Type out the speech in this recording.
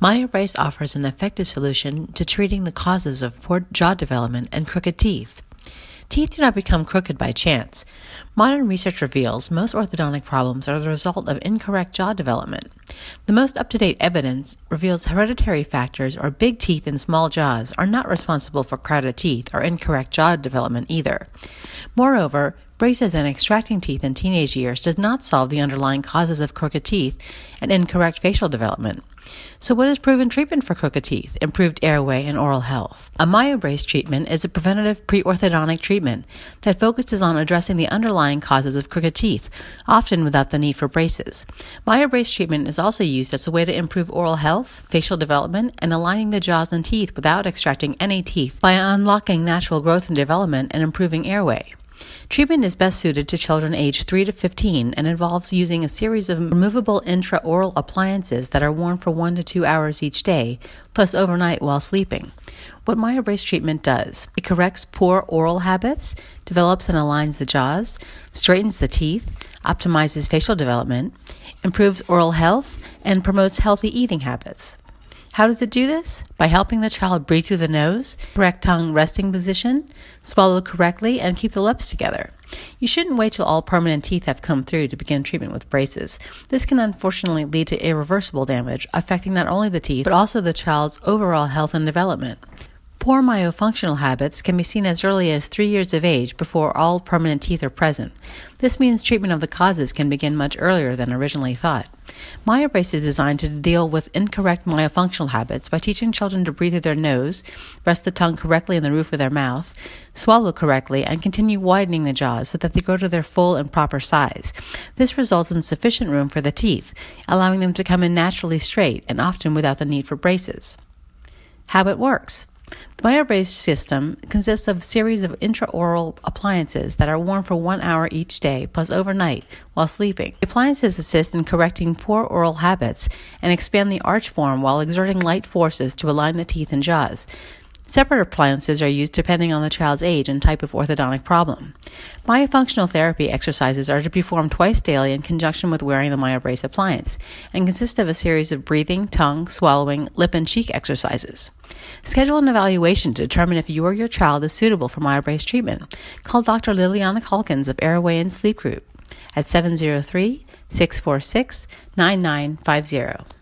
MyoBrace offers an effective solution to treating the causes of poor jaw development and crooked teeth. Teeth do not become crooked by chance. Modern research reveals most orthodontic problems are the result of incorrect jaw development. The most up to date evidence reveals hereditary factors or big teeth and small jaws are not responsible for crowded teeth or incorrect jaw development either. Moreover, braces and extracting teeth in teenage years does not solve the underlying causes of crooked teeth and incorrect facial development. So, what is proven treatment for crooked teeth, improved airway, and oral health? A MyoBrace treatment is a preventative pre-orthodontic treatment that focuses on addressing the underlying causes of crooked teeth, often without the need for braces. MyoBrace treatment is also used as a way to improve oral health, facial development, and aligning the jaws and teeth without extracting any teeth by unlocking natural growth and development and improving airway. Treatment is best suited to children aged 3 to 15 and involves using a series of removable intraoral appliances that are worn for 1 to 2 hours each day, plus overnight while sleeping. What MyoBrace treatment does, it corrects poor oral habits, develops and aligns the jaws, straightens the teeth, optimizes facial development, improves oral health, and promotes healthy eating habits. How does it do this? By helping the child breathe through the nose, correct tongue resting position, swallow correctly, and keep the lips together. You shouldn't wait till all permanent teeth have come through to begin treatment with braces. This can unfortunately lead to irreversible damage, affecting not only the teeth, but also the child's overall health and development. Poor myofunctional habits can be seen as early as three years of age before all permanent teeth are present. This means treatment of the causes can begin much earlier than originally thought. MyoBrace is designed to deal with incorrect myofunctional habits by teaching children to breathe through their nose, rest the tongue correctly in the roof of their mouth, swallow correctly, and continue widening the jaws so that they grow to their full and proper size. This results in sufficient room for the teeth, allowing them to come in naturally straight and often without the need for braces. How it works. The MyoBrace system consists of a series of intraoral appliances that are worn for one hour each day, plus overnight, while sleeping. The appliances assist in correcting poor oral habits and expand the arch form while exerting light forces to align the teeth and jaws. Separate appliances are used depending on the child's age and type of orthodontic problem. Myofunctional therapy exercises are to be performed twice daily in conjunction with wearing the MyoBrace appliance and consist of a series of breathing, tongue, swallowing, lip, and cheek exercises. Schedule an evaluation to determine if you or your child is suitable for MyoBrace treatment. Call Dr. Liliana Calkins of Airway and Sleep Group at 703 646 9950.